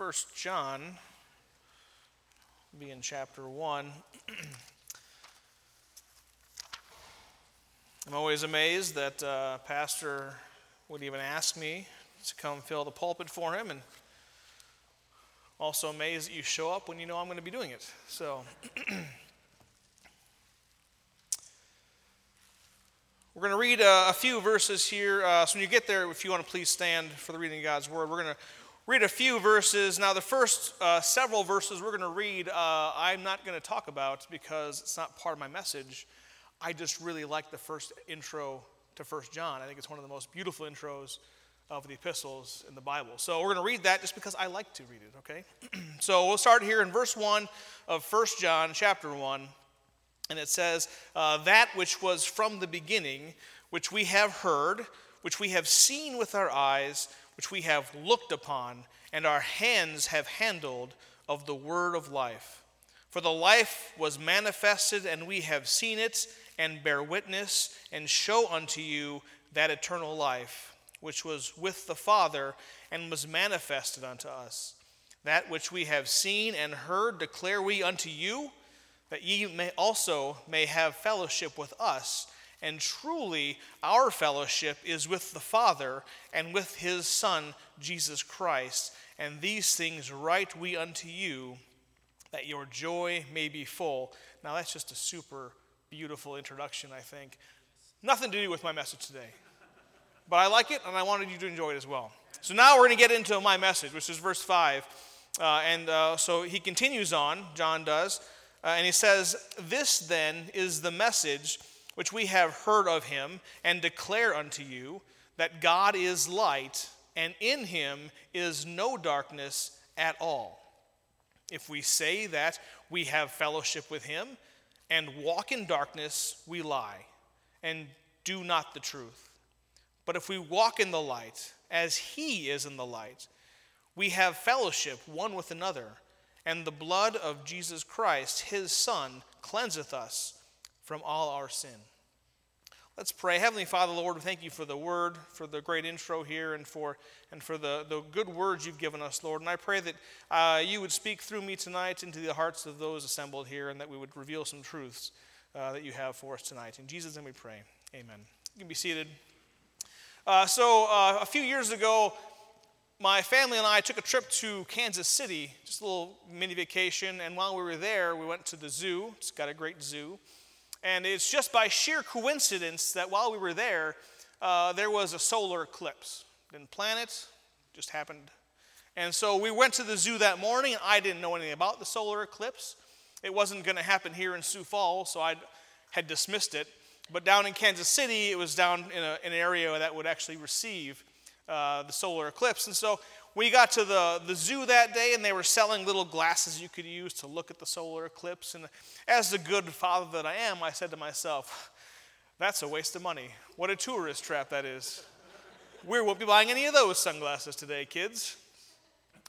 First John, be in chapter 1. I'm always amazed that uh, Pastor would even ask me to come fill the pulpit for him, and also amazed that you show up when you know I'm going to be doing it. So, we're going to read a, a few verses here. Uh, so, when you get there, if you want to please stand for the reading of God's word, we're going to read a few verses. Now, the first uh, several verses we're going to read, uh, I'm not going to talk about because it's not part of my message. I just really like the first intro to First John. I think it's one of the most beautiful intros of the epistles in the Bible. So we're going to read that just because I like to read it, okay? so we'll start here in verse 1 of First John chapter 1. And it says, uh, That which was from the beginning, which we have heard, which we have seen with our eyes, which we have looked upon, and our hands have handled of the word of life. For the life was manifested, and we have seen it and bear witness and show unto you that eternal life, which was with the Father and was manifested unto us. That which we have seen and heard declare we unto you, that ye may also may have fellowship with us. And truly, our fellowship is with the Father and with his Son, Jesus Christ. And these things write we unto you, that your joy may be full. Now, that's just a super beautiful introduction, I think. Nothing to do with my message today. But I like it, and I wanted you to enjoy it as well. So now we're going to get into my message, which is verse 5. Uh, and uh, so he continues on, John does, uh, and he says, This then is the message which we have heard of him and declare unto you that God is light, and in him is no darkness at all. If we say that we have fellowship with him, and walk in darkness, we lie and do not the truth. But if we walk in the light, as he is in the light, we have fellowship one with another, and the blood of Jesus Christ, his Son, cleanseth us from all our sin. Let's pray. Heavenly Father, Lord, we thank you for the word, for the great intro here, and for, and for the, the good words you've given us, Lord. And I pray that uh, you would speak through me tonight into the hearts of those assembled here, and that we would reveal some truths uh, that you have for us tonight. In Jesus' name we pray. Amen. You can be seated. Uh, so, uh, a few years ago, my family and I took a trip to Kansas City, just a little mini vacation. And while we were there, we went to the zoo. It's got a great zoo. And it's just by sheer coincidence that while we were there, uh, there was a solar eclipse. Didn't plan it, just happened. And so we went to the zoo that morning. I didn't know anything about the solar eclipse. It wasn't going to happen here in Sioux Falls, so I had dismissed it. But down in Kansas City, it was down in, a, an area that would actually receive uh, the solar eclipse. And so we got to the, the zoo that day and they were selling little glasses you could use to look at the solar eclipse. And as the good father that I am, I said to myself, that's a waste of money. What a tourist trap that is. We won't be buying any of those sunglasses today, kids.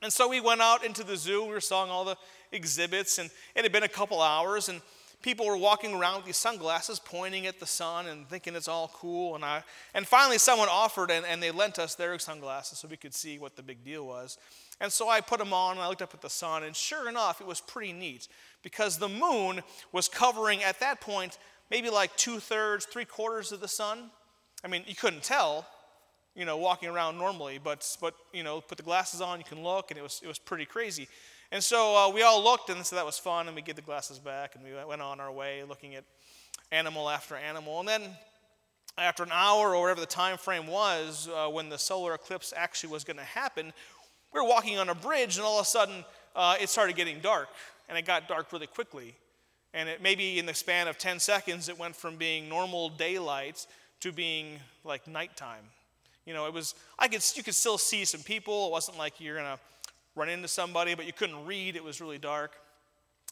And so we went out into the zoo. We were selling all the exhibits, and it had been a couple hours, and people were walking around with these sunglasses, pointing at the sun and thinking it's all cool. And, I, and finally, someone offered, and, and they lent us their sunglasses so we could see what the big deal was. And so I put them on, and I looked up at the sun, and sure enough, it was pretty neat because the moon was covering, at that point, maybe like two thirds, three quarters of the sun. I mean, you couldn't tell, you know, walking around normally, but, but you know, put the glasses on, you can look, and it was, it was pretty crazy. And so uh, we all looked, and so that was fun, and we gave the glasses back, and we went on our way looking at animal after animal. And then after an hour or whatever the time frame was uh, when the solar eclipse actually was going to happen, we were walking on a bridge, and all of a sudden uh, it started getting dark, and it got dark really quickly. And it maybe in the span of 10 seconds, it went from being normal daylight to being like nighttime. You know, it was, I could, you could still see some people. It wasn't like you're going to run into somebody, but you couldn't read. It was really dark.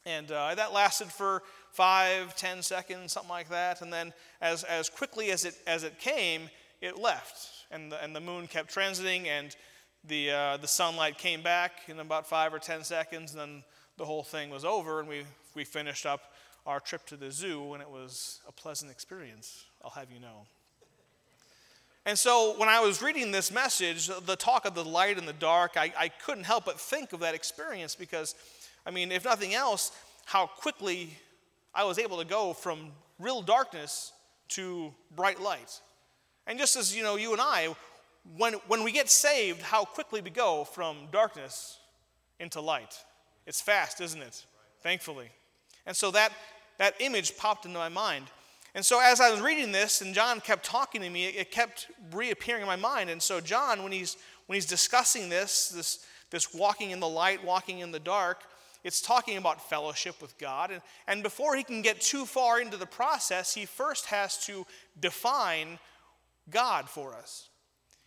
And uh, that lasted for five, ten seconds, something like that. And then, as, as quickly as it, as it came, it left. And the, and the moon kept transiting, and the, uh, the sunlight came back in about five or ten seconds. And then the whole thing was over, and we, we finished up our trip to the zoo, and it was a pleasant experience, I'll have you know. And so when I was reading this message, the talk of the light and the dark, I, I couldn't help but think of that experience because, I mean, if nothing else, how quickly I was able to go from real darkness to bright light. And just as you know, you and I, when, when we get saved, how quickly we go from darkness into light. It's fast, isn't it? Thankfully. And so that, that image popped into my mind. And so as I was reading this and John kept talking to me, it kept reappearing in my mind. And so John, when he's when he's discussing this, this, this walking in the light, walking in the dark, it's talking about fellowship with God. And, and before he can get too far into the process, he first has to define God for us.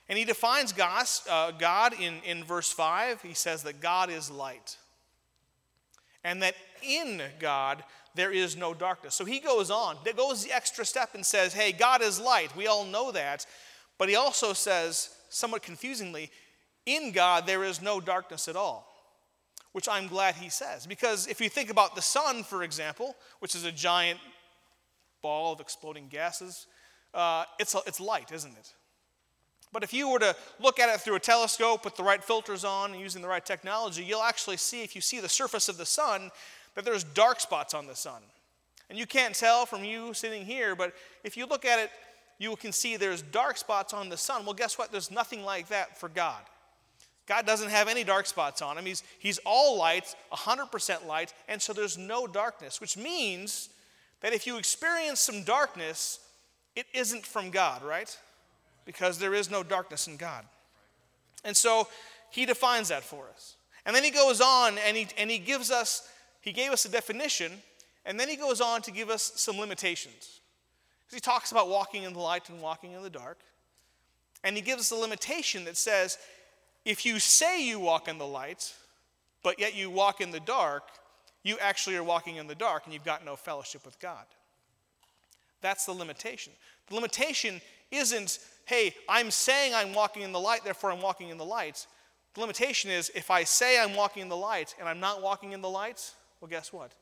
And he defines God, uh, God in, in verse 5. He says that God is light. And that in God there is no darkness. So he goes on, that goes the extra step and says, hey, God is light. We all know that. But he also says, somewhat confusingly, in God there is no darkness at all, which I'm glad he says. Because if you think about the sun, for example, which is a giant ball of exploding gases, uh, it's, it's light, isn't it? But if you were to look at it through a telescope with the right filters on and using the right technology, you'll actually see, if you see the surface of the sun, that there's dark spots on the sun. And you can't tell from you sitting here, but if you look at it, you can see there's dark spots on the sun. Well, guess what? There's nothing like that for God. God doesn't have any dark spots on him. He's, he's all light, 100% light, and so there's no darkness, which means that if you experience some darkness, it isn't from God, right? Because there is no darkness in God. And so he defines that for us. And then he goes on and he, and he gives us he gave us a definition, and then he goes on to give us some limitations. Because he talks about walking in the light and walking in the dark. And he gives us a limitation that says if you say you walk in the light, but yet you walk in the dark, you actually are walking in the dark and you've got no fellowship with God. That's the limitation. The limitation isn't, hey, I'm saying I'm walking in the light, therefore I'm walking in the light. The limitation is if I say I'm walking in the light and I'm not walking in the light, well, guess what?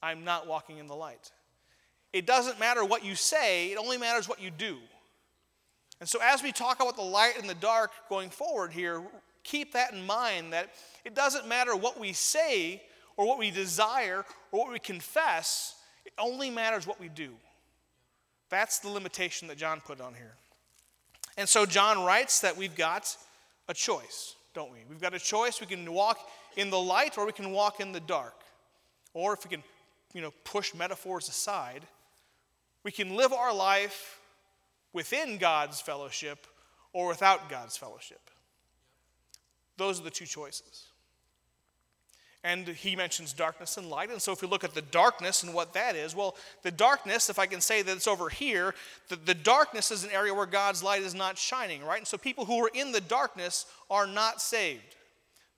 I'm not walking in the light. It doesn't matter what you say, it only matters what you do. And so, as we talk about the light and the dark going forward here, keep that in mind that it doesn't matter what we say or what we desire or what we confess, it only matters what we do. That's the limitation that John put on here. And so, John writes that we've got a choice, don't we? We've got a choice. We can walk in the light or we can walk in the dark. Or if we can, you know, push metaphors aside, we can live our life within God's fellowship or without God's fellowship. Those are the two choices. And he mentions darkness and light. And so, if we look at the darkness and what that is, well, the darkness, if I can say that it's over here, the, the darkness is an area where God's light is not shining, right? And so, people who are in the darkness are not saved.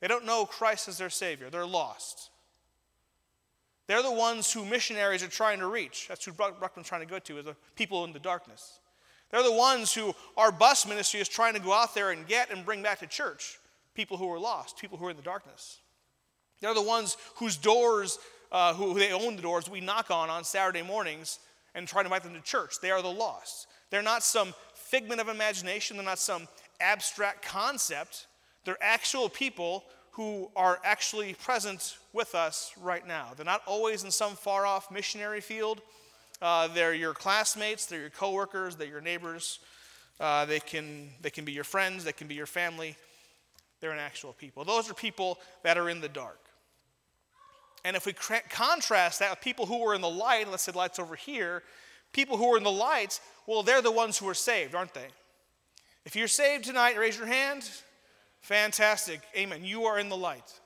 They don't know Christ as their Savior, they're lost. They're the ones who missionaries are trying to reach. That's who Bruckman's trying to go to, is the people in the darkness. They're the ones who our bus ministry is trying to go out there and get and bring back to church people who are lost, people who are in the darkness. They're the ones whose doors, uh, who, they own the doors, we knock on on Saturday mornings and try to invite them to church. They are the lost. They're not some figment of imagination, they're not some abstract concept. They're actual people who are actually present with us right now. They're not always in some far off missionary field. Uh, they're your classmates, they're your coworkers, they're your neighbors. Uh, they, can, they can be your friends, they can be your family. They're an actual people. Those are people that are in the dark. And if we contrast that with people who were in the light, let's say light's over here, people who are in the light, well, they're the ones who are saved, aren't they? If you're saved tonight, raise your hand. Fantastic. Amen. You are in the light.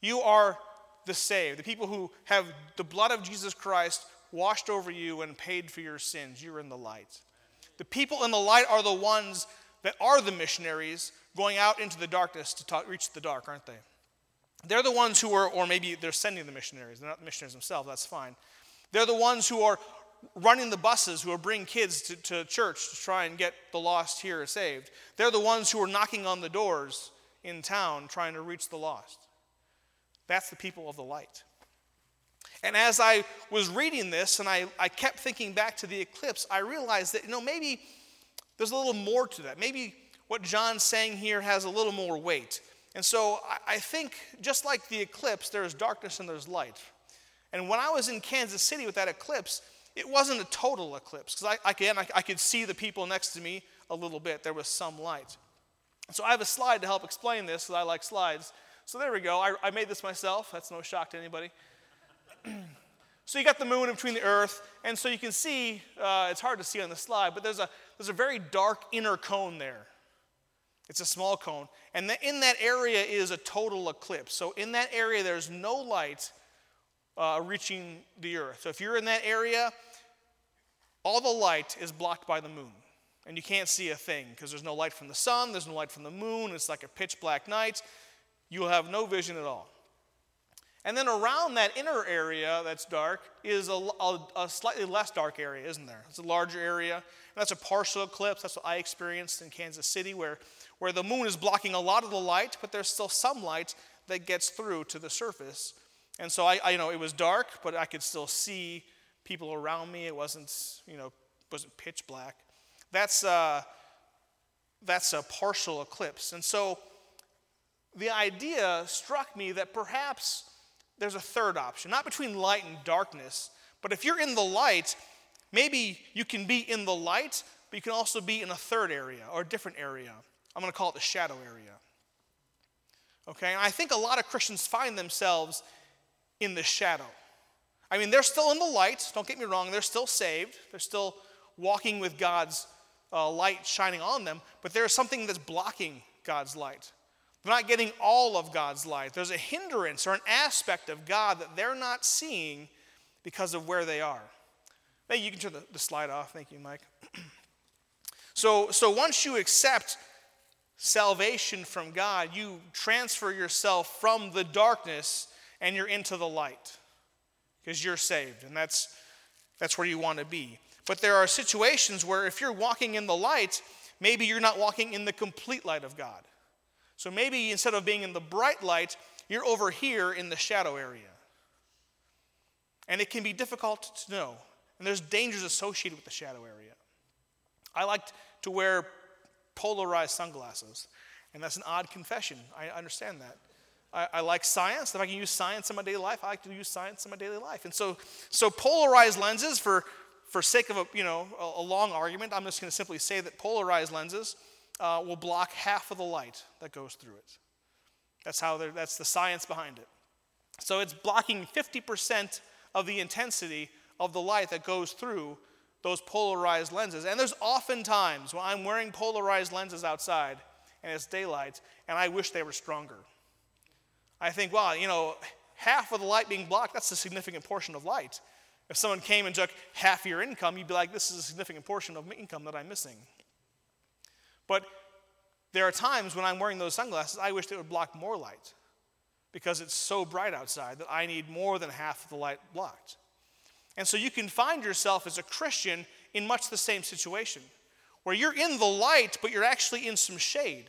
You are the saved, the people who have the blood of Jesus Christ washed over you and paid for your sins. You're in the light. The people in the light are the ones that are the missionaries going out into the darkness to talk, reach the dark, aren't they? They're the ones who are, or maybe they're sending the missionaries. They're not the missionaries themselves, that's fine. They're the ones who are running the buses who are bringing kids to, to church to try and get the lost here saved. They're the ones who are knocking on the doors in town trying to reach the lost. That's the people of the light. And as I was reading this and I, I kept thinking back to the eclipse, I realized that, you know, maybe there's a little more to that. Maybe what John's saying here has a little more weight. And so I think just like the eclipse, there's darkness and there's light. And when I was in Kansas City with that eclipse, it wasn't a total eclipse because I, again, I, I could see the people next to me a little bit. There was some light. So I have a slide to help explain this because I like slides. So there we go. I, I made this myself. That's no shock to anybody. so you got the moon in between the earth, and so you can see, uh, it's hard to see on the slide, but there's a, there's a very dark inner cone there. It's a small cone. And the, in that area is a total eclipse. So in that area, there's no light uh, reaching the earth. So if you're in that area, all the light is blocked by the moon. And you can't see a thing because there's no light from the sun, there's no light from the moon, it's like a pitch black night. You'll have no vision at all. And then around that inner area that's dark is a, a, a, slightly less dark area, isn't there? It's a larger area. And that's a partial eclipse. That's what I experienced in Kansas City, where, where the moon is blocking a lot of the light, but there's still some light that gets through to the surface. And so I, I, you know, it was dark, but I could still see people around me. It wasn't, you know, wasn't pitch black. That's uh, that's a partial eclipse. And so the idea struck me that perhaps there's a third option, not between light and darkness, but if you're in the light, maybe you can be in the light, but you can also be in a third area or a different area. I'm going to call it the shadow area. Okay, and I think a lot of Christians find themselves in the shadow. I mean, they're still in the light, don't get me wrong, they're still saved, they're still walking with God's uh, light shining on them, but there's something that's blocking God's light. They're not getting all of God's light. There's a hindrance or an aspect of God that they're not seeing because of where they are. Maybe you can turn the, the slide off. Thank you, Mike. so, so once you accept salvation from God, you transfer yourself from the darkness and you're into the light because you're saved, and that's, that's where you want to be. But there are situations where if you're walking in the light, maybe you're not walking in the complete light of God. So maybe instead of being in the bright light, you're over here in the shadow area. And it can be difficult to know. And there's dangers associated with the shadow area. I like to wear polarized sunglasses. And that's an odd confession. I understand that. I, I, like science. If I can use science in my daily life, I like to use science in my daily life. And so, so polarized lenses, for, for sake of a, you know, a, a long argument, I'm just going to simply say that polarized lenses uh, will block half of the light that goes through it. That's, how that's the science behind it. So it's blocking 50% of the intensity of the light that goes through those polarized lenses. And there's often times when I'm wearing polarized lenses outside and it's daylight, and I wish they were stronger. I think, wow, you know, half of the light being blocked, that's a significant portion of light. If someone came and took half your income, you'd be like, this is a significant portion of income that I'm missing. But there are times when I'm wearing those sunglasses, I wish they would block more light because it's so bright outside that I need more than half of the light blocked. And so you can find yourself as a Christian in much the same situation where you're in the light, but you're actually in some shade.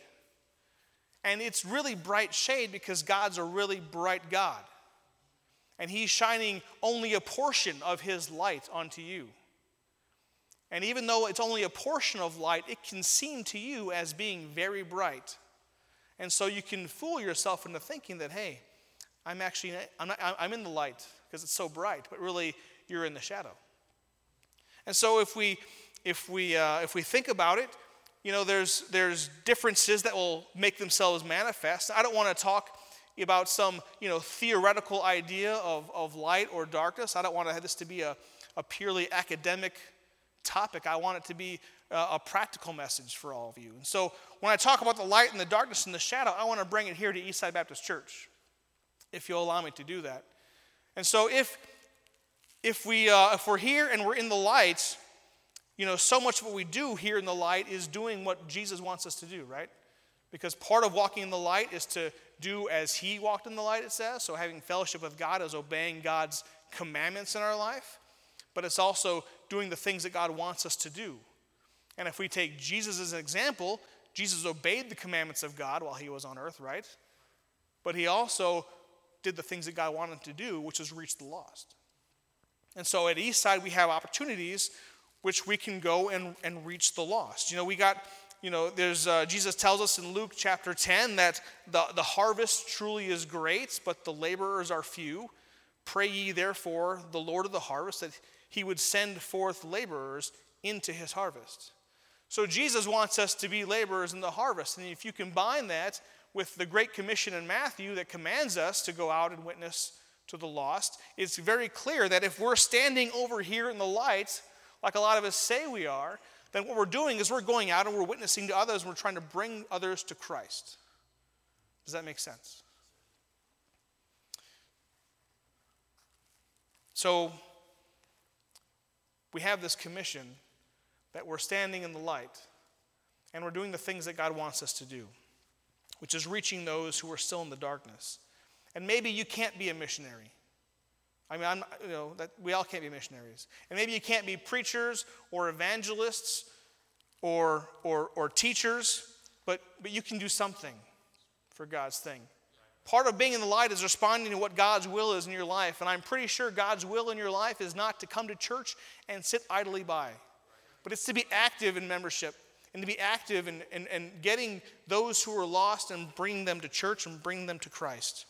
And it's really bright shade because God's a really bright God. And He's shining only a portion of His light onto you. And even though it's only a portion of light, it can seem to you as being very bright. And so you can fool yourself into thinking that, hey, I'm actually I'm, not, I'm in the light because it's so bright, but really you're in the shadow. And so if we if we uh, if we think about it, you know, there's, there's differences that will make themselves manifest. I don't want to talk about some, you know, theoretical idea of, of light or darkness. I don't want this to be a, a purely academic topic. I want it to be a, a practical message for all of you. And so when I talk about the light and the darkness and the shadow, I want to bring it here to Eastside Baptist Church, if you'll allow me to do that. And so if, if, we, uh, if we're here and we're in the light, you know, so much of what we do here in the light is doing what Jesus wants us to do, right? Because part of walking in the light is to do as he walked in the light, it says. So having fellowship with God is obeying God's commandments in our life, but it's also doing the things that God wants us to do. And if we take Jesus as an example, Jesus obeyed the commandments of God while he was on earth, right? But he also did the things that God wanted to do, which was reach the lost. And so at Eastside, we have opportunities which we can go and, and reach the lost. You know, we got, you know, there's, uh, Jesus tells us in Luke chapter 10 that the, the harvest truly is great, but the laborers are few. Pray ye therefore the Lord of the harvest that he would send forth laborers into his harvest. So Jesus wants us to be laborers in the harvest. And if you combine that with the Great Commission in Matthew that commands us to go out and witness to the lost, it's very clear that if we're standing over here in the light, like a lot of us say we are, then what we're doing is we're going out and we're witnessing to others and we're trying to bring others to Christ. Does that make sense? So, we have this commission that we're standing in the light and we're doing the things that God wants us to do, which is reaching those who are still in the darkness. And maybe you can't be a missionary. I mean, I'm, you know, that we all can't be missionaries. And maybe you can't be preachers or evangelists or, or, or teachers, but, but you can do something for God's thing. Part of being in the light is responding to what God's will is in your life. And I'm pretty sure God's will in your life is not to come to church and sit idly by, but it's to be active in membership and to be active in, in, in getting those who are lost and bringing them to church and bringing them to Christ.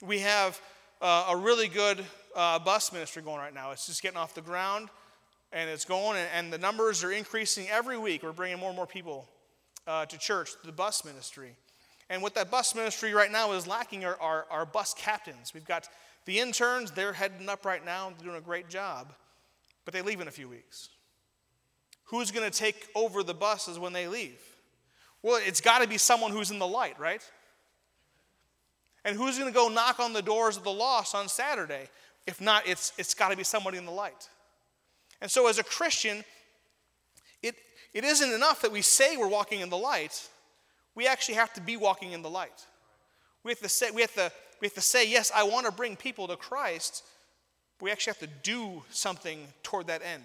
We have uh, a really good uh, bus ministry going right now. It's just getting off the ground and it's going, and, and the numbers are increasing every week. We're bringing more and more people uh, to church, the bus ministry. And what that bus ministry right now is lacking are, are bus captains. We've got the interns, they're heading up right now, they're doing a great job, but they leave in a few weeks. Who's going to take over the buses when they leave? Well, it's got to be someone who's in the light, right? And who's going to go knock on the doors of the lost on Saturday? If not, it's, it's got to be somebody in the light. And so, as a Christian, it, it isn't enough that we say we're walking in the light we actually have to be walking in the light. We have to say, we have to, we have to say yes, I want to bring people to Christ. We actually have to do something toward that end.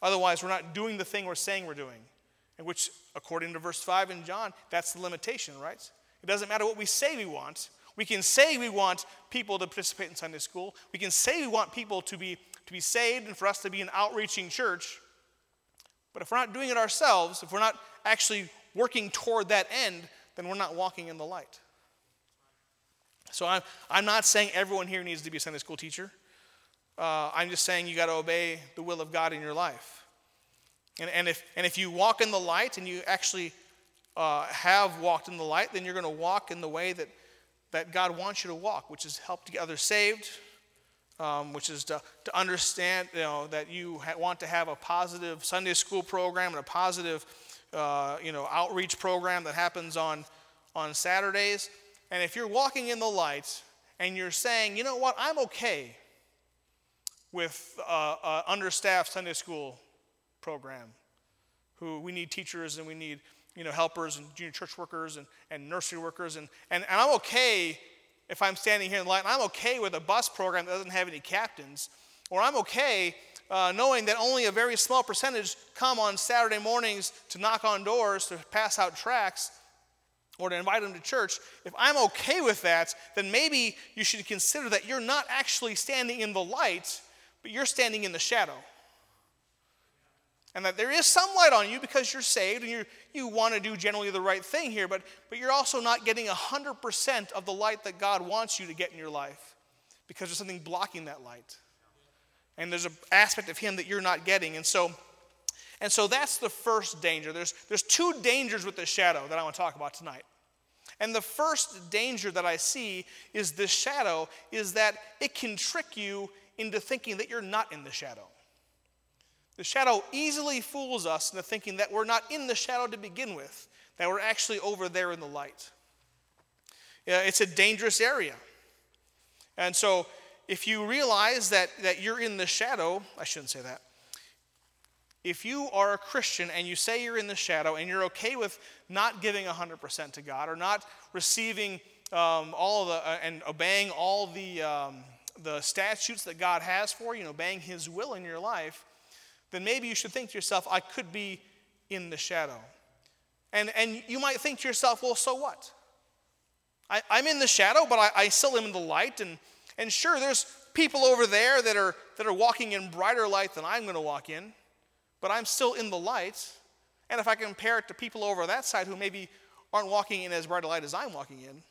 Otherwise, we're not doing the thing we're saying we're doing. And which, according to verse 5 in John, that's the limitation, right? It doesn't matter what we say we want. We can say we want people to participate in Sunday school. We can say we want people to be, to be saved and for us to be an outreaching church. But if we're not doing it ourselves, if we're not actually working toward that end, then we're not walking in the light. So I'm, I'm not saying everyone here needs to be a Sunday school teacher. Uh, I'm just saying you got to obey the will of God in your life. And, and, if, and if you walk in the light and you actually uh, have walked in the light, then you're going to walk in the way that, that God wants you to walk, which is help to get others saved, um, which is to, to understand you know, that you ha- want to have a positive Sunday school program and a positive uh, you know, outreach program that happens on, on Saturdays. And if you're walking in the light and you're saying, you know what, I'm okay with uh, uh, understaffed Sunday school program, who we need teachers and we need you know, helpers and junior church workers and, and nursery workers. And, and, and I'm okay if I'm standing here in the light, I'm okay with a bus program that doesn't have any captains, or I'm okay uh, knowing that only a very small percentage come on Saturday mornings to knock on doors, to pass out tracts, or to invite them to church, if I'm okay with that, then maybe you should consider that you're not actually standing in the light, but you're standing in the shadow. And that there is some light on you because you're saved and you you want to do generally the right thing here, but, but you're also not getting 100% of the light that God wants you to get in your life because there's something blocking that light and there's an aspect of him that you're not getting. And so, and so that's the first danger. There's, there's two dangers with the shadow that I want to talk about tonight. And the first danger that I see is this shadow is that it can trick you into thinking that you're not in the shadow. The shadow easily fools us into thinking that we're not in the shadow to begin with, that we're actually over there in the light. It's a dangerous area. And so if you realize that, that you're in the shadow, I shouldn't say that. If you are a Christian and you say you're in the shadow and you're okay with not giving 100% to God or not receiving um, all the, uh, and obeying all the, um, the statutes that God has for you and obeying His will in your life, then maybe you should think to yourself, I could be in the shadow. And, and you might think to yourself, well, so what? I, am in the shadow, but I, I still am in the light, and and sure, there's people over there that are that are walking in brighter light than I'm going to walk in, but I'm still in the light. And if I compare it to people over that side who maybe aren't walking in as bright a light as I'm walking in,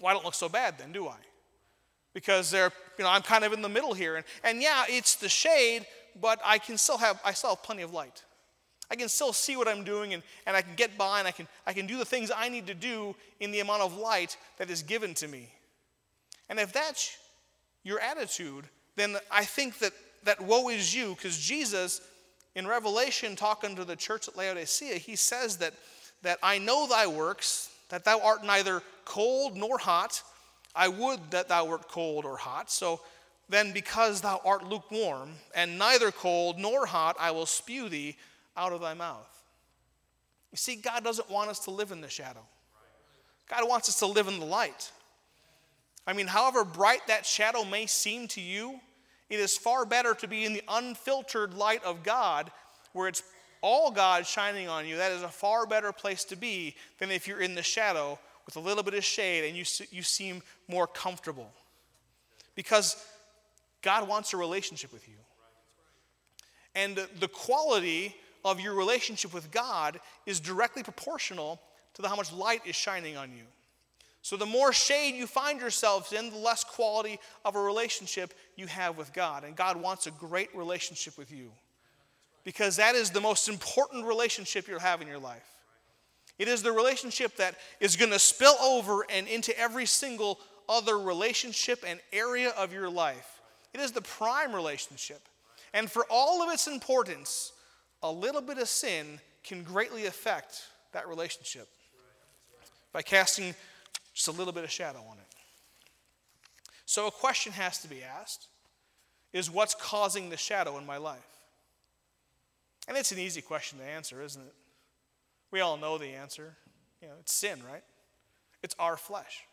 well, I don't look so bad then, do I? Because they're, you know, I'm kind of in the middle here. And, and yeah, it's the shade, but I can still have, I still have plenty of light. I can still see what I'm doing and, and I can get by and I can, I can do the things I need to do in the amount of light that is given to me. And if that's your attitude, then I think that, that woe is you, because Jesus, in Revelation, talking to the church at Laodicea, he says that, that I know thy works, that thou art neither cold nor hot. I would that thou wert cold or hot. So then, because thou art lukewarm, and neither cold nor hot, I will spew thee out of thy mouth. You see, God doesn't want us to live in the shadow, God wants us to live in the light. I mean, however bright that shadow may seem to you, it is far better to be in the unfiltered light of God where it's all God shining on you. That is a far better place to be than if you're in the shadow with a little bit of shade and you, you seem more comfortable. Because God wants a relationship with you. And the quality of your relationship with God is directly proportional to the, how much light is shining on you. So, the more shade you find yourselves in, the less quality of a relationship you have with God. And God wants a great relationship with you because that is the most important relationship you'll have in your life. It is the relationship that is going to spill over and into every single other relationship and area of your life. It is the prime relationship. And for all of its importance, a little bit of sin can greatly affect that relationship by casting just a little bit of shadow on it. So a question has to be asked is what's causing the shadow in my life? And it's an easy question to answer, isn't it? We all know the answer. You know, it's sin, right? It's our flesh.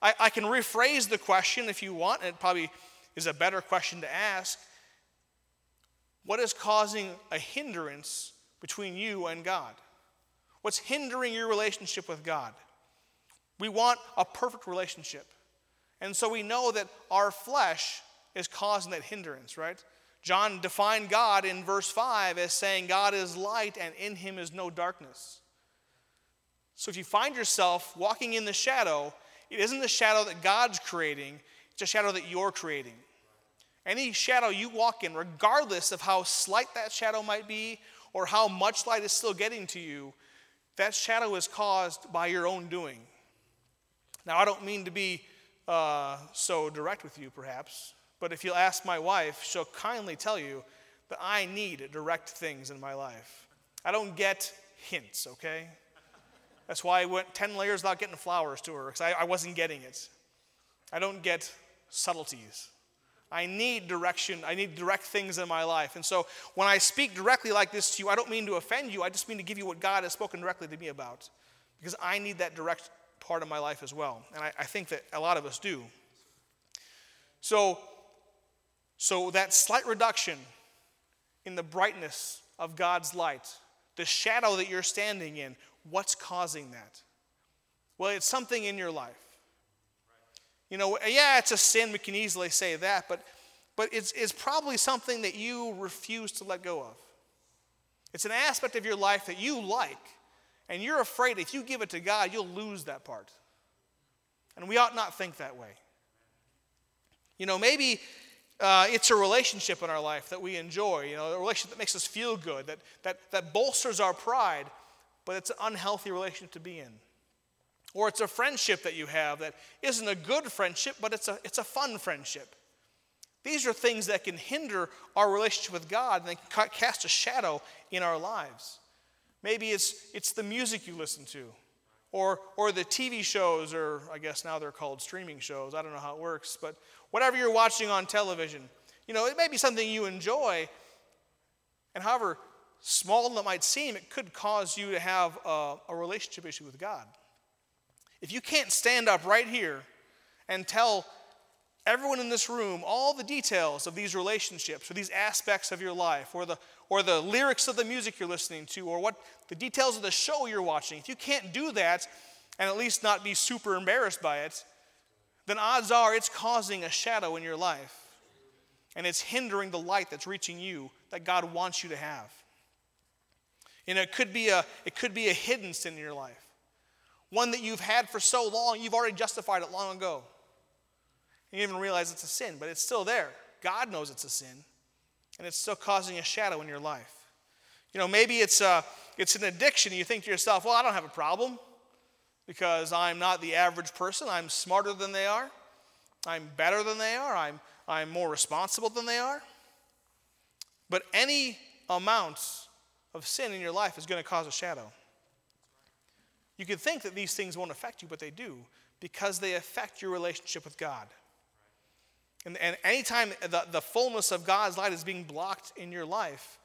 I, I can rephrase the question if you want, and it probably is a better question to ask. What is causing a hindrance between you and God? What's hindering your relationship with God? We want a perfect relationship. And so we know that our flesh is causing that hindrance, right? John defined God in verse 5 as saying, God is light and in him is no darkness. So if you find yourself walking in the shadow, it isn't the shadow that God's creating, it's a shadow that you're creating. Any shadow you walk in, regardless of how slight that shadow might be or how much light is still getting to you, that shadow is caused by your own doing. Now, I don't mean to be uh, so direct with you, perhaps, but if you'll ask my wife, she'll kindly tell you that I need direct things in my life. I don't get hints, okay? That's why I went 10 layers without getting flowers to her, because I, I wasn't getting it. I don't get subtleties. I need direction. I need direct things in my life. And so when I speak directly like this to you, I don't mean to offend you. I just mean to give you what God has spoken directly to me about. Because I need that direct part of my life as well. And I, I think that a lot of us do. So, so that slight reduction in the brightness of God's light, the shadow that you're standing in, what's causing that? Well, it's something in your life. You know, yeah, it's a sin, we can easily say that, but, but it's, it's probably something that you refuse to let go of. It's an aspect of your life that you like, and you're afraid if you give it to God, you'll lose that part. And we ought not think that way. You know, maybe uh, it's a relationship in our life that we enjoy, you know, a relationship that makes us feel good, that, that, that bolsters our pride, but it's an unhealthy relationship to be in. Or it's a friendship that you have that isn't a good friendship, but it's a, it's a fun friendship. These are things that can hinder our relationship with God and they can cast a shadow in our lives. Maybe it's, it's the music you listen to, or, or the TV shows, or I guess now they're called streaming shows. I don't know how it works, but whatever you're watching on television, you know, it may be something you enjoy, and however small it might seem, it could cause you to have a, a relationship issue with God. If you can't stand up right here and tell everyone in this room all the details of these relationships or these aspects of your life or the, or the lyrics of the music you're listening to or what the details of the show you're watching, if you can't do that and at least not be super embarrassed by it, then odds are it's causing a shadow in your life. and it's hindering the light that's reaching you that God wants you to have. And it could be a, it could be a hidden sin in your life, one that you've had for so long, you've already justified it long ago. You even realize it's a sin, but it's still there. God knows it's a sin, and it's still causing a shadow in your life. You know, maybe it's, a, uh, it's an addiction, you think to yourself, well, I don't have a problem because I'm not the average person. I'm smarter than they are, I'm better than they are, I'm, I'm more responsible than they are. But any amount of sin in your life is going to cause a shadow. You can think that these things won't affect you, but they do because they affect your relationship with God. And, and anytime the, the fullness of God's light is being blocked in your life,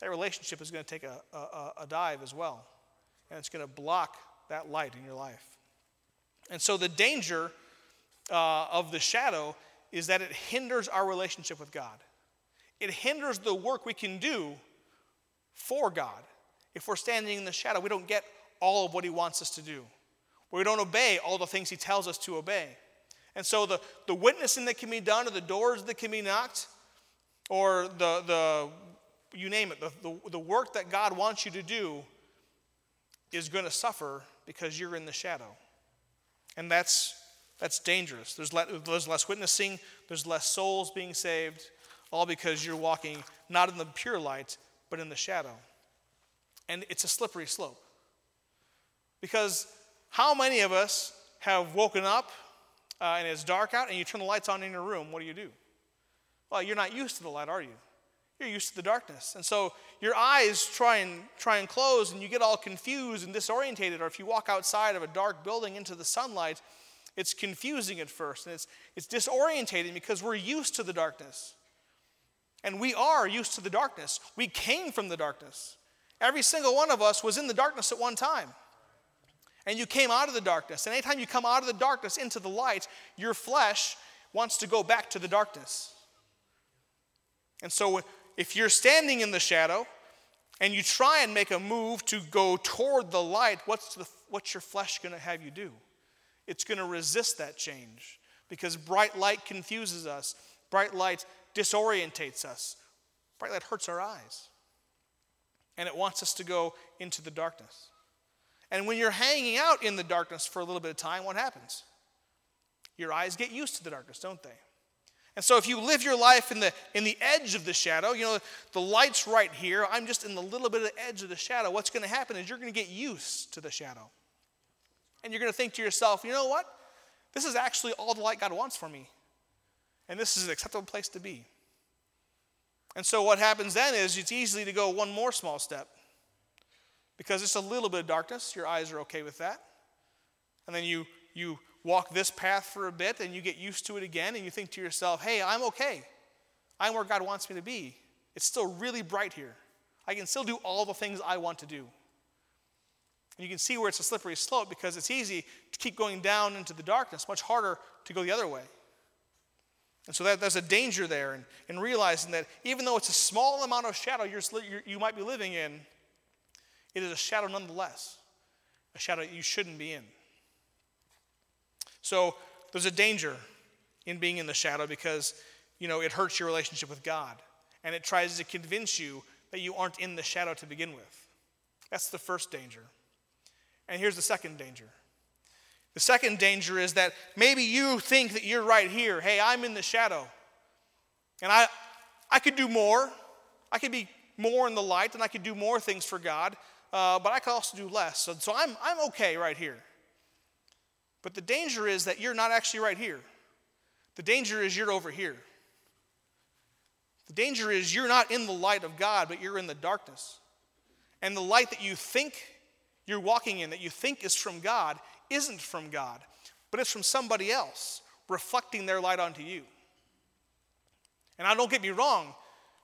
that relationship is going to take a, a, a dive as well. And it's going to block that light in your life. And so the danger uh, of the shadow is that it hinders our relationship with God. It hinders the work we can do for God. If we're standing in the shadow, we don't get all of what He wants us to do. We don't obey all the things He tells us to obey. And so the, the witnessing that can be done, or the doors that can be knocked, or the, the you name it, the, the, the work that God wants you to do is going to suffer because you're in the shadow. And that's, that's dangerous. There's, le- there's less witnessing, there's less souls being saved, all because you're walking not in the pure light, but in the shadow. And it's a slippery slope. Because how many of us have woken up uh, and it's dark out and you turn the lights on in your room? What do you do? Well, you're not used to the light, are you? You're used to the darkness. And so your eyes try and try and close and you get all confused and disorientated. Or if you walk outside of a dark building into the sunlight, it's confusing at first and it's, it's disorientating because we're used to the darkness. And we are used to the darkness. We came from the darkness. Every single one of us was in the darkness at one time. And you came out of the darkness. And anytime you come out of the darkness into the light, your flesh wants to go back to the darkness. And so if you're standing in the shadow and you try and make a move to go toward the light, what's, the, what's your flesh going to have you do? It's going to resist that change because bright light confuses us, bright light disorientates us, bright light hurts our eyes. And it wants us to go into the darkness. And when you're hanging out in the darkness for a little bit of time, what happens? Your eyes get used to the darkness, don't they? And so if you live your life in the, in the edge of the shadow, you know, the light's right here, I'm just in the little bit of the edge of the shadow, what's going to happen is you're going to get used to the shadow. And you're going to think to yourself, you know what? This is actually all the light God wants for me. And this is an acceptable place to be. And so what happens then is it's easy to go one more small step. Because it's a little bit of darkness, your eyes are okay with that. And then you you walk this path for a bit and you get used to it again and you think to yourself, hey, I'm okay. I'm where God wants me to be. It's still really bright here. I can still do all the things I want to do. And you can see where it's a slippery slope because it's easy to keep going down into the darkness, much harder to go the other way. And so that, there's a danger there in, in realizing that even though it's a small amount of shadow you're, you might be living in, it is a shadow nonetheless, a shadow you shouldn't be in. So there's a danger in being in the shadow because, you know, it hurts your relationship with God. And it tries to convince you that you aren't in the shadow to begin with. That's the first danger. And here's the second danger. The second danger is that maybe you think that you're right here. Hey, I'm in the shadow. And I, I could do more. I could be more in the light and I could do more things for God, uh, but I could also do less. So, so I'm, I'm okay right here. But the danger is that you're not actually right here. The danger is you're over here. The danger is you're not in the light of God, but you're in the darkness. And the light that you think you're walking in, that you think is from God, isn't from God, but it's from somebody else reflecting their light onto you. And I don't get me wrong,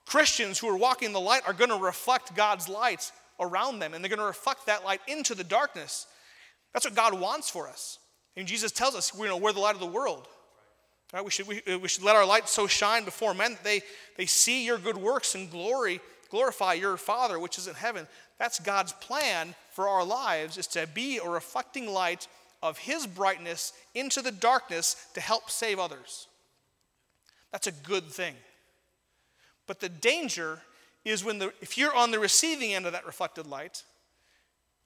Christians who are walking the light are going to reflect God's light around them, and they're going to reflect that light into the darkness. That's what God wants for us. And Jesus tells us, you know, we're the light of the world. Right? We, should, we, uh, we should let our light so shine before men that they, they see your good works and glory, glorify your Father which is in heaven. That's God's plan for our lives, is to be a reflecting light of His brightness into the darkness to help save others. That's a good thing. But the danger is when the, if you're on the receiving end of that reflected light,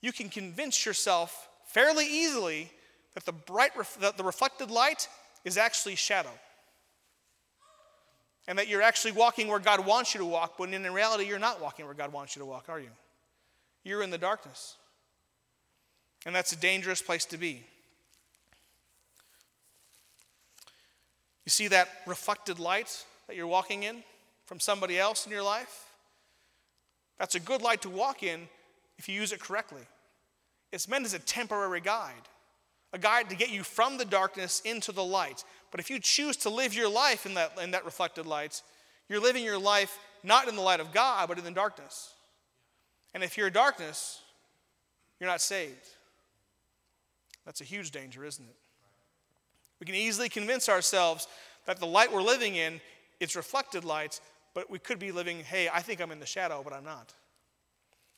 you can convince yourself fairly easily that the bright that the reflected light is actually shadow. And that you're actually walking where God wants you to walk, when in reality you're not walking where God wants you to walk, are you? You're in the darkness. And that's a dangerous place to be. You see that reflected light that you're walking in from somebody else in your life? That's a good light to walk in if you use it correctly. It's meant as a temporary guide, a guide to get you from the darkness into the light. But if you choose to live your life in that, in that reflected light, you're living your life not in the light of God, but in the darkness. And if you're in darkness, you're not saved. That's a huge danger, isn't it? We can easily convince ourselves that the light we're living in is reflected light, but we could be living, hey, I think I'm in the shadow, but I'm not.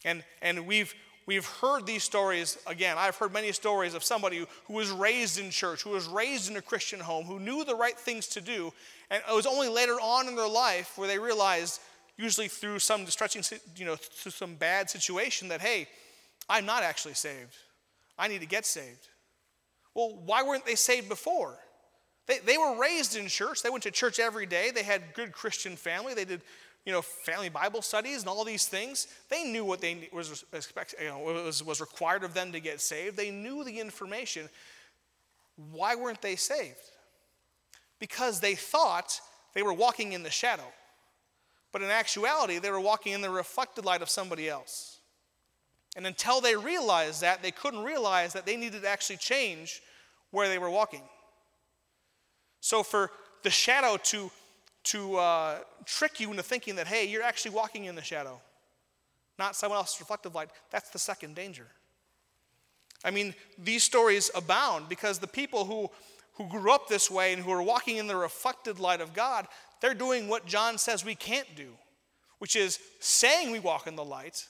And, and we've, we've heard these stories again. I've heard many stories of somebody who, who was raised in church, who was raised in a Christian home, who knew the right things to do. And it was only later on in their life where they realized, usually through some stretching, you know, through some bad situation, that, hey, I'm not actually saved. I need to get saved. Well, why weren't they saved before? They, they were raised in church. They went to church every day. They had good Christian family. They did, you know, family Bible studies and all these things. They knew what they was expect, you know, was, was required of them to get saved. They knew the information. Why weren't they saved? Because they thought they were walking in the shadow. But in actuality, they were walking in the reflected light of somebody else. And until they realized that, they couldn't realize that they needed to actually change where they were walking. So for the shadow to, to uh, trick you into thinking that, hey, you're actually walking in the shadow, not someone else's reflective light, that's the second danger. I mean, these stories abound because the people who, who grew up this way and who are walking in the reflected light of God, they're doing what John says we can't do, which is saying we walk in the light,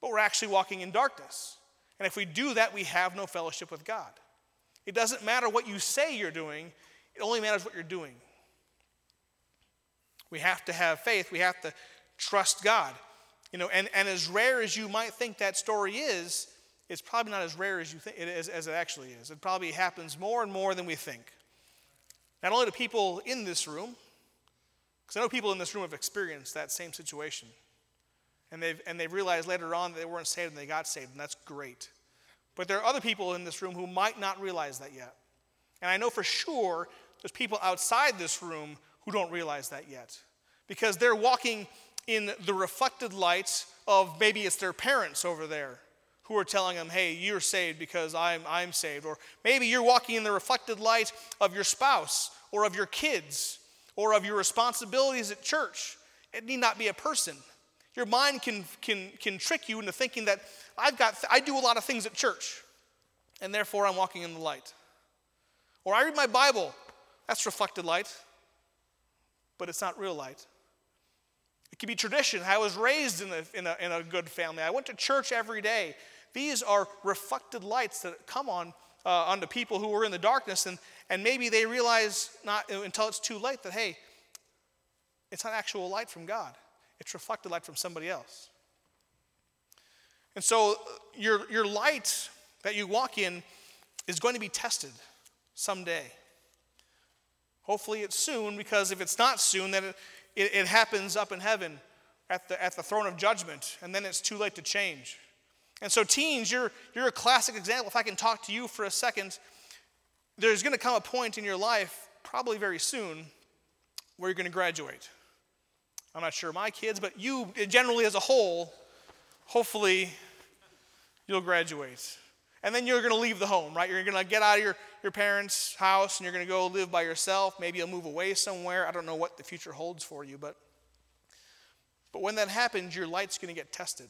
but we're actually walking in darkness. And if we do that, we have no fellowship with God. It doesn't matter what you say you're doing, it only matters what you're doing. We have to have faith, we have to trust God. You know, and, and as rare as you might think that story is, it's probably not as rare as you think it is as it actually is. It probably happens more and more than we think. Not only to people in this room, because I know people in this room have experienced that same situation. And they've, and they've realized later on that they weren't saved and they got saved, and that's great. But there are other people in this room who might not realize that yet. And I know for sure there's people outside this room who don't realize that yet. Because they're walking in the reflected light of maybe it's their parents over there who are telling them, hey, you're saved because I'm, I'm saved. Or maybe you're walking in the reflected light of your spouse or of your kids or of your responsibilities at church. It need not be a person. Your mind can, can, can trick you into thinking that I've got, I do a lot of things at church, and therefore I'm walking in the light. Or I read my Bible, that's reflected light, but it's not real light. It can be tradition. I was raised in a, in a, in a good family. I went to church every day. These are reflected lights that come on uh, onto people who are in the darkness, and, and maybe they realize not until it's too late that, hey, it's not actual light from God it's reflected light from somebody else. And so your, your light that you walk in is going to be tested someday. Hopefully it's soon, because if it's not soon, then it, it, it, happens up in heaven at the, at the throne of judgment, and then it's too late to change. And so, teens, you're, you're a classic example. If I can talk to you for a second, there's going to come a point in your life, probably very soon, where you're going to graduate. I'm not sure my kids, but you generally as a whole, hopefully you'll graduate. And then you're going to leave the home, right? You're going to get out of your, your parents' house and you're going to go live by yourself. Maybe you'll move away somewhere. I don't know what the future holds for you, but, but when that happens, your light's going to get tested.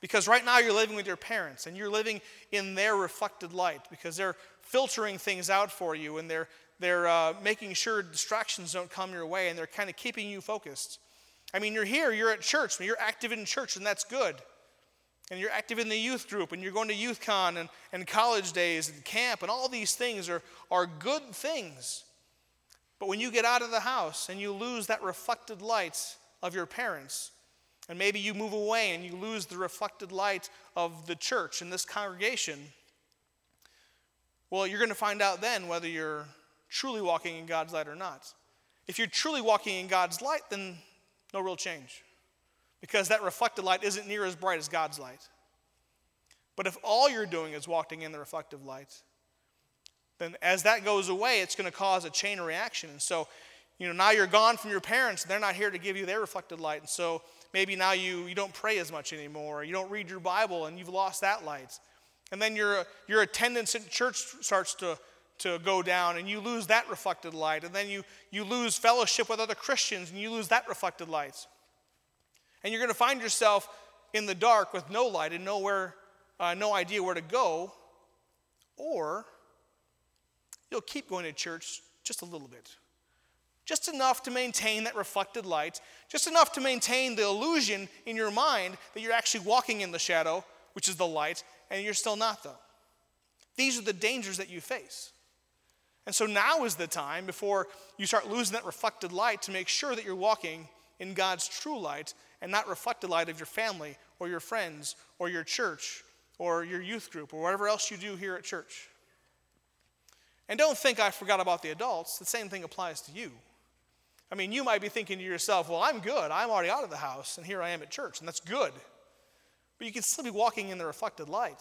Because right now you're living with your parents and you're living in their reflected light because they're filtering things out for you and they're, they're uh, making sure distractions don't come your way and they're kind of keeping you focused. I mean, you're here, you're at church, you're active in church, and that's good. And you're active in the youth group, and you're going to youth con and, and college days and camp, and all these things are, are good things. But when you get out of the house and you lose that reflected light of your parents. And maybe you move away and you lose the reflected light of the church and this congregation. Well, you're going to find out then whether you're truly walking in God's light or not. If you're truly walking in God's light, then no real change. Because that reflected light isn't near as bright as God's light. But if all you're doing is walking in the reflective light, then as that goes away, it's going to cause a chain reaction. And so, you know, now you're gone from your parents, and they're not here to give you their reflected light. And so maybe now you, you don't pray as much anymore, you don't read your Bible, and you've lost that light. And then your, your attendance at church starts to, to go down, and you lose that reflected light. And then you, you lose fellowship with other Christians, and you lose that reflected light. And you're going to find yourself in the dark with no light and nowhere, uh, no idea where to go. Or you'll keep going to church just a little bit. Just enough to maintain that reflected light, just enough to maintain the illusion in your mind that you're actually walking in the shadow, which is the light, and you're still not, though. These are the dangers that you face. And so now is the time before you start losing that reflected light to make sure that you're walking in God's true light and not reflect the light of your family or your friends or your church or your youth group or whatever else you do here at church. And don't think I forgot about the adults. The same thing applies to you. I mean, you might be thinking to yourself, well, I'm good. I'm already out of the house, and here I am at church, and that's good. But you can still be walking in the reflected light.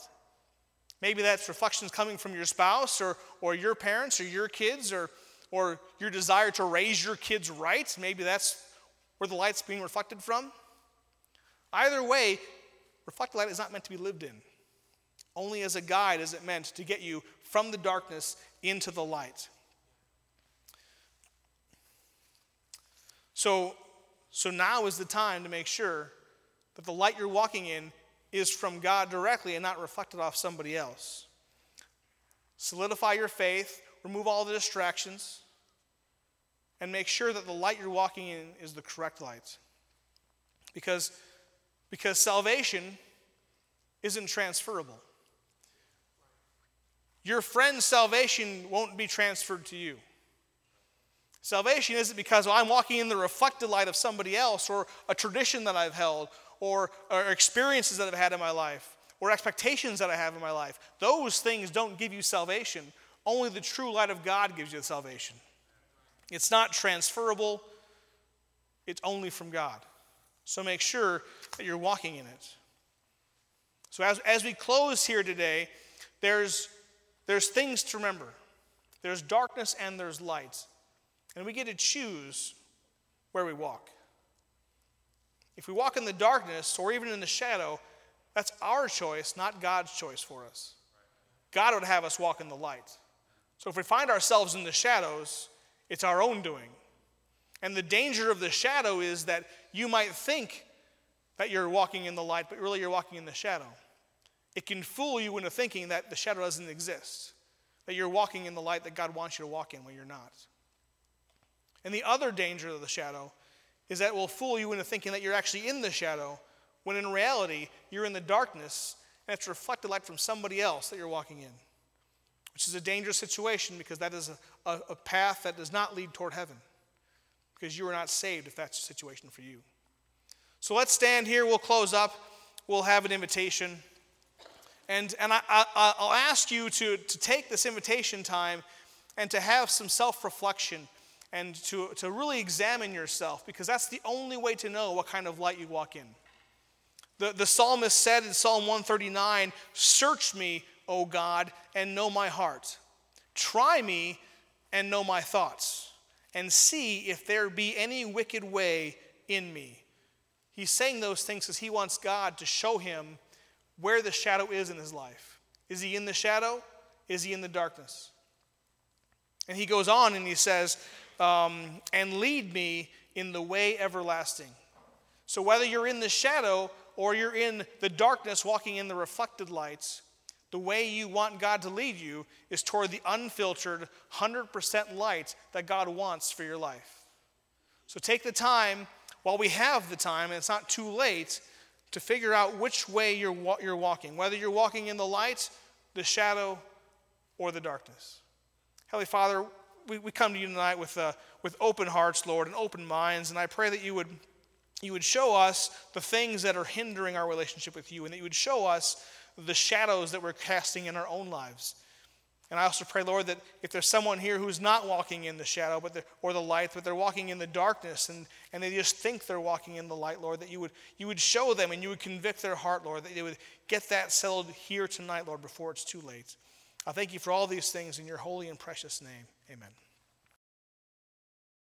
Maybe that's reflections coming from your spouse or, or your parents or your kids or, or your desire to raise your kids right. Maybe that's where the light's being reflected from. Either way, reflected light is not meant to be lived in. Only as a guide is it meant to get you from the darkness into the light. So, so now is the time to make sure that the light you're walking in is from God directly and not reflected off somebody else. Solidify your faith, remove all the distractions, and make sure that the light you're walking in is the correct light. Because, because salvation isn't transferable. Your friend's salvation won't be transferred to you. Salvation isn't because well, I'm walking in the reflected light of somebody else or a tradition that I've held or, or experiences that I've had in my life or expectations that I have in my life. Those things don't give you salvation. Only the true light of God gives you salvation. It's not transferable, it's only from God. So make sure that you're walking in it. So as, as we close here today, there's there's things to remember there's darkness and there's light. And we get to choose where we walk. If we walk in the darkness or even in the shadow, that's our choice, not God's choice for us. God would have us walk in the light. So if we find ourselves in the shadows, it's our own doing. And the danger of the shadow is that you might think that you're walking in the light, but really you're walking in the shadow. It can fool you into thinking that the shadow doesn't exist, that you're walking in the light that God wants you to walk in when you're not. And the other danger of the shadow is that it will fool you into thinking that you're actually in the shadow, when in reality, you're in the darkness and it's reflected light from somebody else that you're walking in, which is a dangerous situation because that is a, a, a path that does not lead toward heaven because you are not saved if that's the situation for you. So let's stand here. We'll close up. We'll have an invitation. And, and I, I, will ask you to, to take this invitation time and to have some self reflection and to, to really examine yourself because that's the only way to know what kind of light you walk in. The, the psalmist said in Psalm 139 Search me, O God, and know my heart. Try me and know my thoughts, and see if there be any wicked way in me. He's saying those things because he wants God to show him where the shadow is in his life. Is he in the shadow? Is he in the darkness? And he goes on and he says, um, and lead me in the way everlasting. So whether you're in the shadow or you're in the darkness walking in the reflected lights, the way you want God to lead you is toward the unfiltered, 100% light that God wants for your life. So take the time while we have the time, and it's not too late, to figure out which way you're, you're walking, whether you're walking in the light, the shadow, or the darkness. Heavenly Father, we, we come to you tonight with, uh, with open hearts, Lord, and open minds, and I pray that you would you would show us the things that are hindering our relationship with you, and that you would show us the shadows that we're casting in our own lives. And I also pray, Lord, that if there's someone here who's not walking in the shadow but or the light, but they're walking in the darkness and, and they just think they're walking in the light, Lord, that you would, you would show them and you would convict their heart, Lord, that they would get that settled here tonight, Lord, before it's too late. I thank you for all these things in your holy and precious name. Amen.